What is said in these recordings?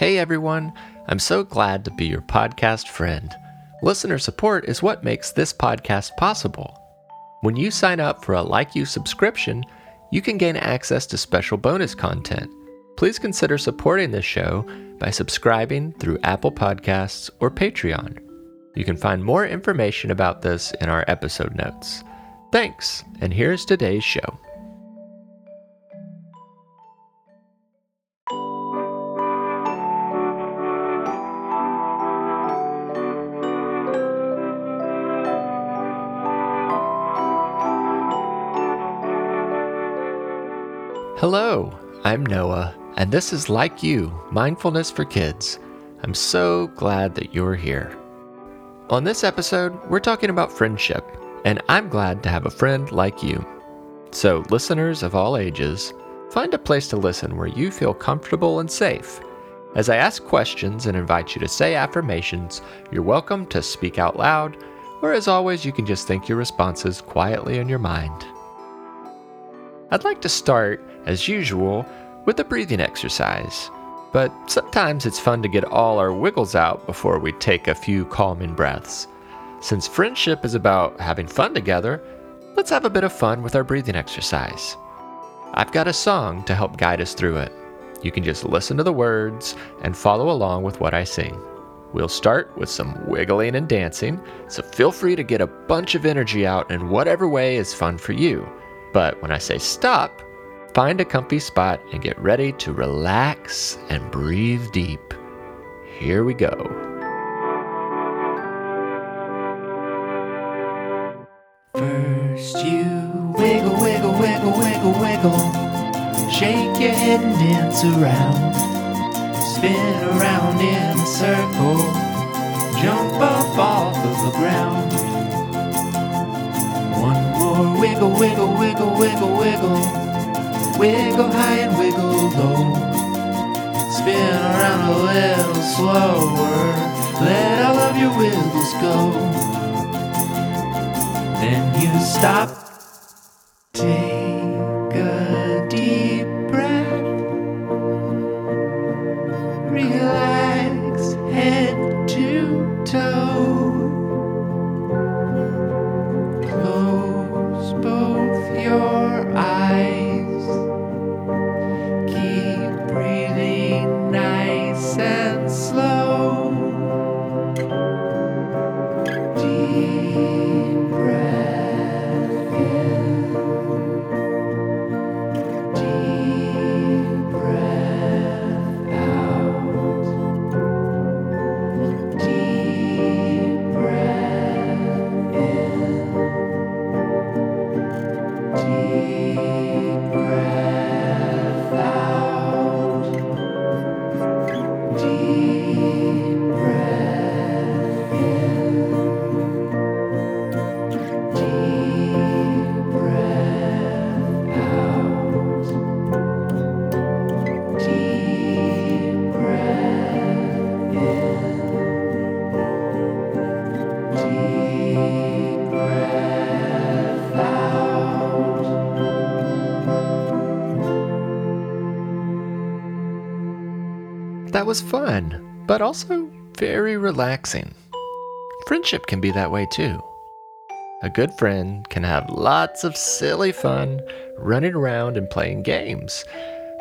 Hey everyone, I'm so glad to be your podcast friend. Listener support is what makes this podcast possible. When you sign up for a Like You subscription, you can gain access to special bonus content. Please consider supporting this show by subscribing through Apple Podcasts or Patreon. You can find more information about this in our episode notes. Thanks, and here's today's show. Hello, I'm Noah, and this is Like You Mindfulness for Kids. I'm so glad that you're here. On this episode, we're talking about friendship, and I'm glad to have a friend like you. So, listeners of all ages, find a place to listen where you feel comfortable and safe. As I ask questions and invite you to say affirmations, you're welcome to speak out loud, or as always, you can just think your responses quietly in your mind. I'd like to start, as usual, with a breathing exercise. But sometimes it's fun to get all our wiggles out before we take a few calming breaths. Since friendship is about having fun together, let's have a bit of fun with our breathing exercise. I've got a song to help guide us through it. You can just listen to the words and follow along with what I sing. We'll start with some wiggling and dancing, so feel free to get a bunch of energy out in whatever way is fun for you. But when I say stop, find a comfy spot and get ready to relax and breathe deep. Here we go. First you wiggle, wiggle, wiggle, wiggle, wiggle. Shake your head and dance around. Spin around in a circle. Jump up off of the ground. More wiggle, wiggle, wiggle, wiggle, wiggle. Wiggle high and wiggle low. Spin around a little slower. Let all of your wiggles go. Then you stop. Take a deep breath. Relax was fun, but also very relaxing. Friendship can be that way too. A good friend can have lots of silly fun running around and playing games,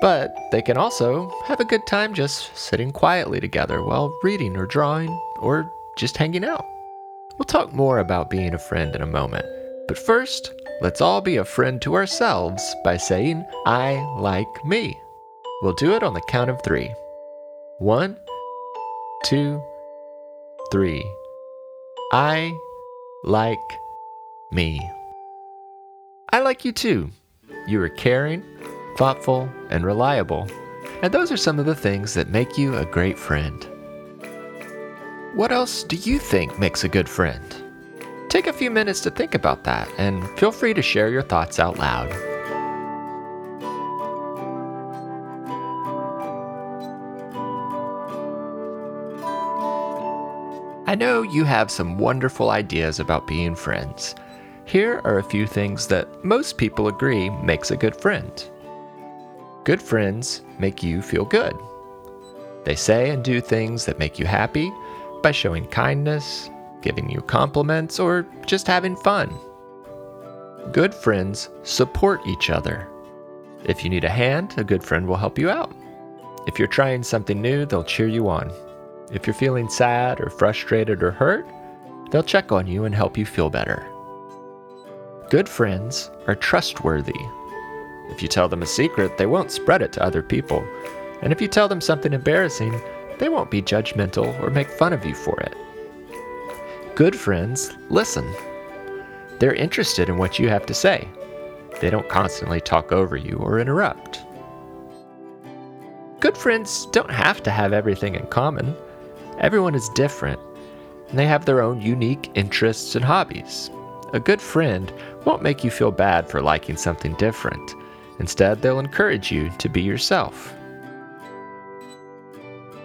but they can also have a good time just sitting quietly together while reading or drawing or just hanging out. We'll talk more about being a friend in a moment, but first, let's all be a friend to ourselves by saying, I like me. We'll do it on the count of three. One, two, three. I like me. I like you too. You are caring, thoughtful, and reliable. And those are some of the things that make you a great friend. What else do you think makes a good friend? Take a few minutes to think about that and feel free to share your thoughts out loud. I know you have some wonderful ideas about being friends. Here are a few things that most people agree makes a good friend. Good friends make you feel good. They say and do things that make you happy by showing kindness, giving you compliments, or just having fun. Good friends support each other. If you need a hand, a good friend will help you out. If you're trying something new, they'll cheer you on. If you're feeling sad or frustrated or hurt, they'll check on you and help you feel better. Good friends are trustworthy. If you tell them a secret, they won't spread it to other people. And if you tell them something embarrassing, they won't be judgmental or make fun of you for it. Good friends listen. They're interested in what you have to say. They don't constantly talk over you or interrupt. Good friends don't have to have everything in common. Everyone is different, and they have their own unique interests and hobbies. A good friend won't make you feel bad for liking something different. Instead, they'll encourage you to be yourself.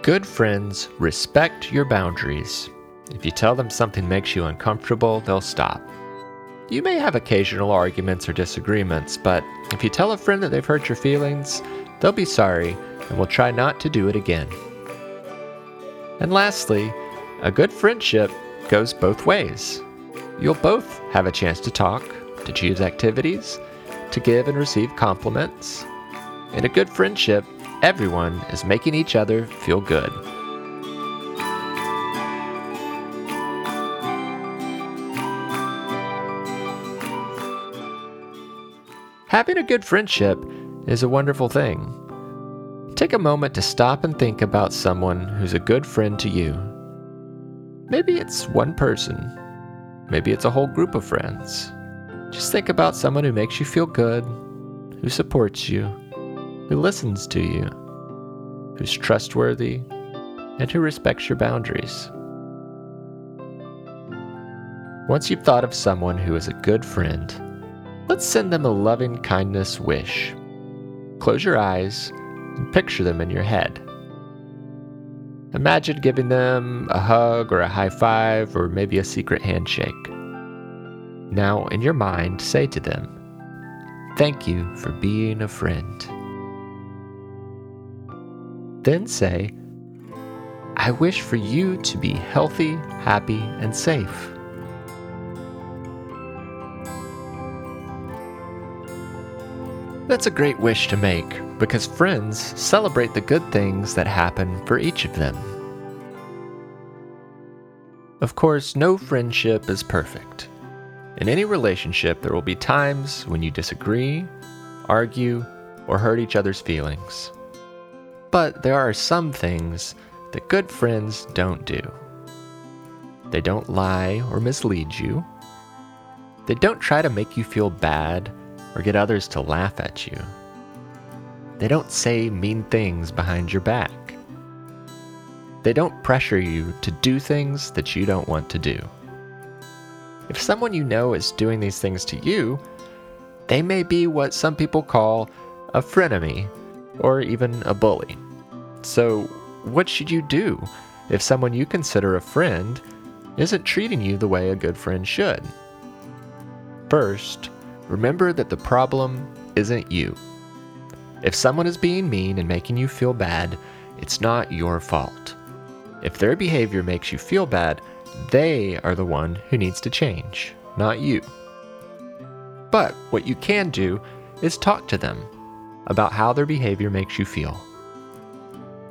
Good friends respect your boundaries. If you tell them something makes you uncomfortable, they'll stop. You may have occasional arguments or disagreements, but if you tell a friend that they've hurt your feelings, they'll be sorry and will try not to do it again. And lastly, a good friendship goes both ways. You'll both have a chance to talk, to choose activities, to give and receive compliments. In a good friendship, everyone is making each other feel good. Having a good friendship is a wonderful thing. Take a moment to stop and think about someone who's a good friend to you. Maybe it's one person, maybe it's a whole group of friends. Just think about someone who makes you feel good, who supports you, who listens to you, who's trustworthy, and who respects your boundaries. Once you've thought of someone who is a good friend, let's send them a loving kindness wish. Close your eyes and picture them in your head. Imagine giving them a hug or a high five or maybe a secret handshake. Now, in your mind, say to them, Thank you for being a friend. Then say, I wish for you to be healthy, happy, and safe. That's a great wish to make because friends celebrate the good things that happen for each of them. Of course, no friendship is perfect. In any relationship, there will be times when you disagree, argue, or hurt each other's feelings. But there are some things that good friends don't do. They don't lie or mislead you. They don't try to make you feel bad or get others to laugh at you. They don't say mean things behind your back. They don't pressure you to do things that you don't want to do. If someone you know is doing these things to you, they may be what some people call a frenemy or even a bully. So, what should you do if someone you consider a friend isn't treating you the way a good friend should? First, remember that the problem isn't you. If someone is being mean and making you feel bad, it's not your fault. If their behavior makes you feel bad, they are the one who needs to change, not you. But what you can do is talk to them about how their behavior makes you feel.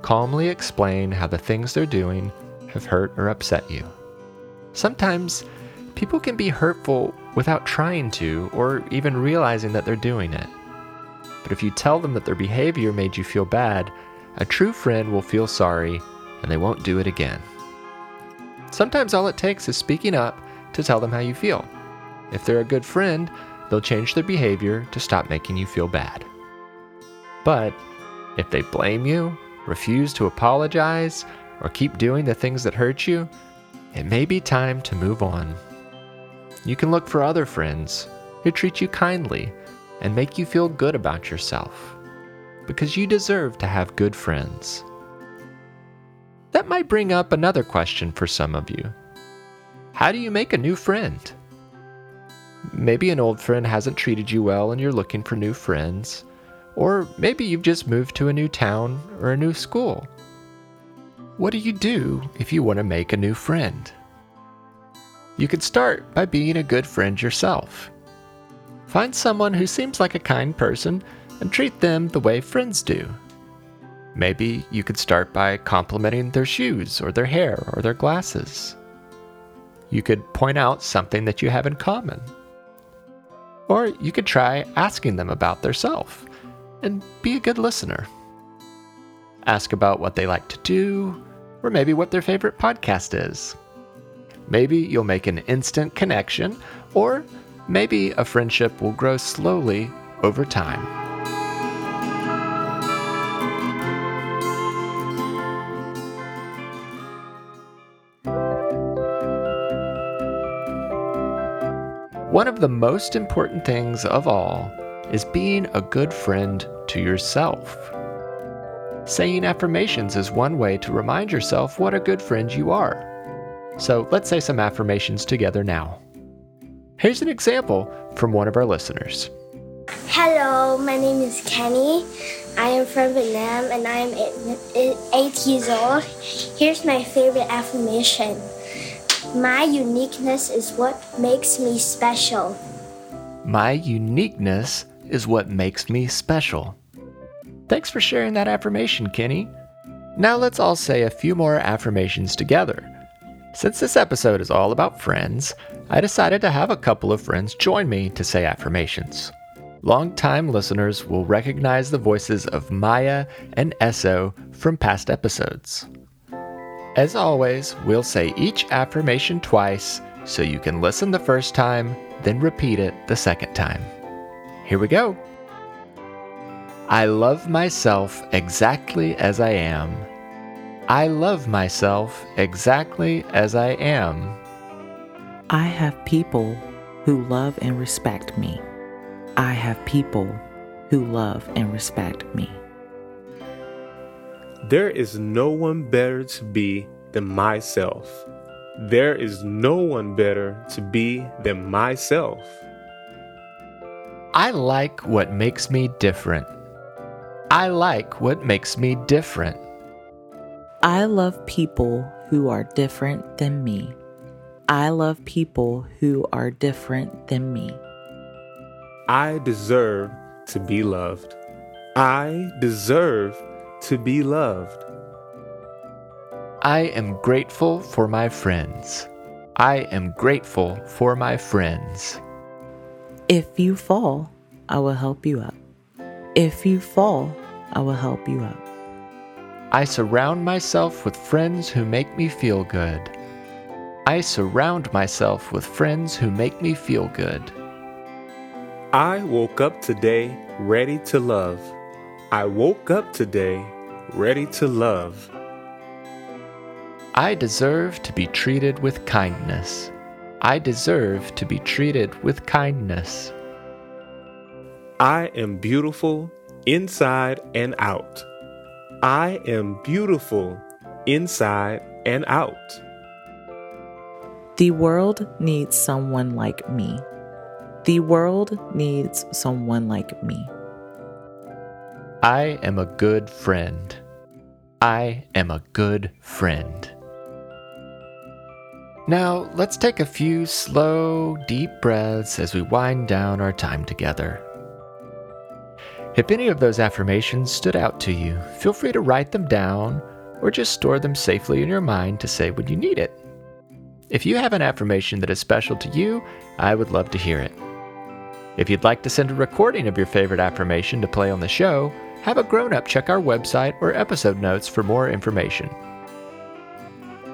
Calmly explain how the things they're doing have hurt or upset you. Sometimes people can be hurtful without trying to or even realizing that they're doing it. But if you tell them that their behavior made you feel bad, a true friend will feel sorry and they won't do it again. Sometimes all it takes is speaking up to tell them how you feel. If they're a good friend, they'll change their behavior to stop making you feel bad. But if they blame you, refuse to apologize, or keep doing the things that hurt you, it may be time to move on. You can look for other friends who treat you kindly and make you feel good about yourself because you deserve to have good friends. That might bring up another question for some of you How do you make a new friend? Maybe an old friend hasn't treated you well and you're looking for new friends. Or maybe you've just moved to a new town or a new school. what do you do if you want to make a new friend? You could start by being a good friend yourself. Find someone who seems like a kind person and treat them the way friends do. Maybe you could start by complimenting their shoes or their hair or their glasses. You could point out something that you have in common. Or you could try asking them about their self and be a good listener. Ask about what they like to do, or maybe what their favorite podcast is. Maybe you'll make an instant connection, or maybe a friendship will grow slowly over time. One of the most important things of all is being a good friend to yourself. Saying affirmations is one way to remind yourself what a good friend you are. So let's say some affirmations together now. Here's an example from one of our listeners. Hello, my name is Kenny. I am from Vietnam and I am eight, eight years old. Here's my favorite affirmation My uniqueness is what makes me special. My uniqueness is what makes me special. Thanks for sharing that affirmation, Kenny. Now let's all say a few more affirmations together. Since this episode is all about friends, I decided to have a couple of friends join me to say affirmations. Longtime listeners will recognize the voices of Maya and Esso from past episodes. As always, we'll say each affirmation twice so you can listen the first time, then repeat it the second time. Here we go. I love myself exactly as I am. I love myself exactly as I am. I have people who love and respect me. I have people who love and respect me. There is no one better to be than myself. There is no one better to be than myself. I like what makes me different. I like what makes me different. I love people who are different than me. I love people who are different than me. I deserve to be loved. I deserve to be loved. I am grateful for my friends. I am grateful for my friends. If you fall, I will help you up. If you fall, I will help you up. I surround myself with friends who make me feel good. I surround myself with friends who make me feel good. I woke up today ready to love. I woke up today ready to love. I deserve to be treated with kindness. I deserve to be treated with kindness. I am beautiful inside and out. I am beautiful inside and out. The world needs someone like me. The world needs someone like me. I am a good friend. I am a good friend. Now, let's take a few slow, deep breaths as we wind down our time together. If any of those affirmations stood out to you, feel free to write them down or just store them safely in your mind to say when you need it. If you have an affirmation that is special to you, I would love to hear it. If you'd like to send a recording of your favorite affirmation to play on the show, have a grown up check our website or episode notes for more information.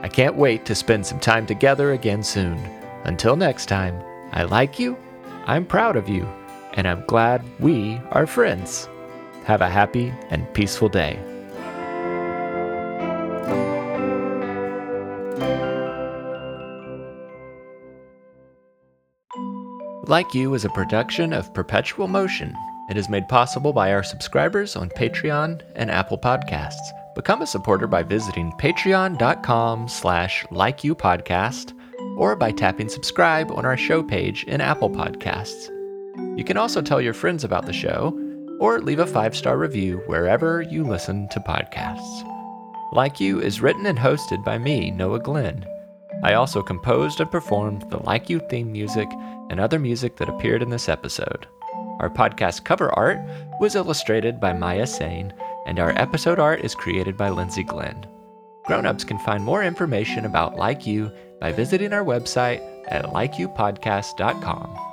I can't wait to spend some time together again soon. Until next time, I like you, I'm proud of you, and I'm glad we are friends. Have a happy and peaceful day. Like You is a production of Perpetual Motion. It is made possible by our subscribers on Patreon and Apple Podcasts. Become a supporter by visiting patreon.com slash likeyoupodcast or by tapping subscribe on our show page in Apple Podcasts. You can also tell your friends about the show or leave a five star review wherever you listen to podcasts. Like You is written and hosted by me, Noah Glenn. I also composed and performed the Like You theme music and other music that appeared in this episode. Our podcast cover art was illustrated by Maya Sain, and our episode art is created by Lindsay Glenn. Grown-ups can find more information about Like You by visiting our website at likeyoupodcast.com.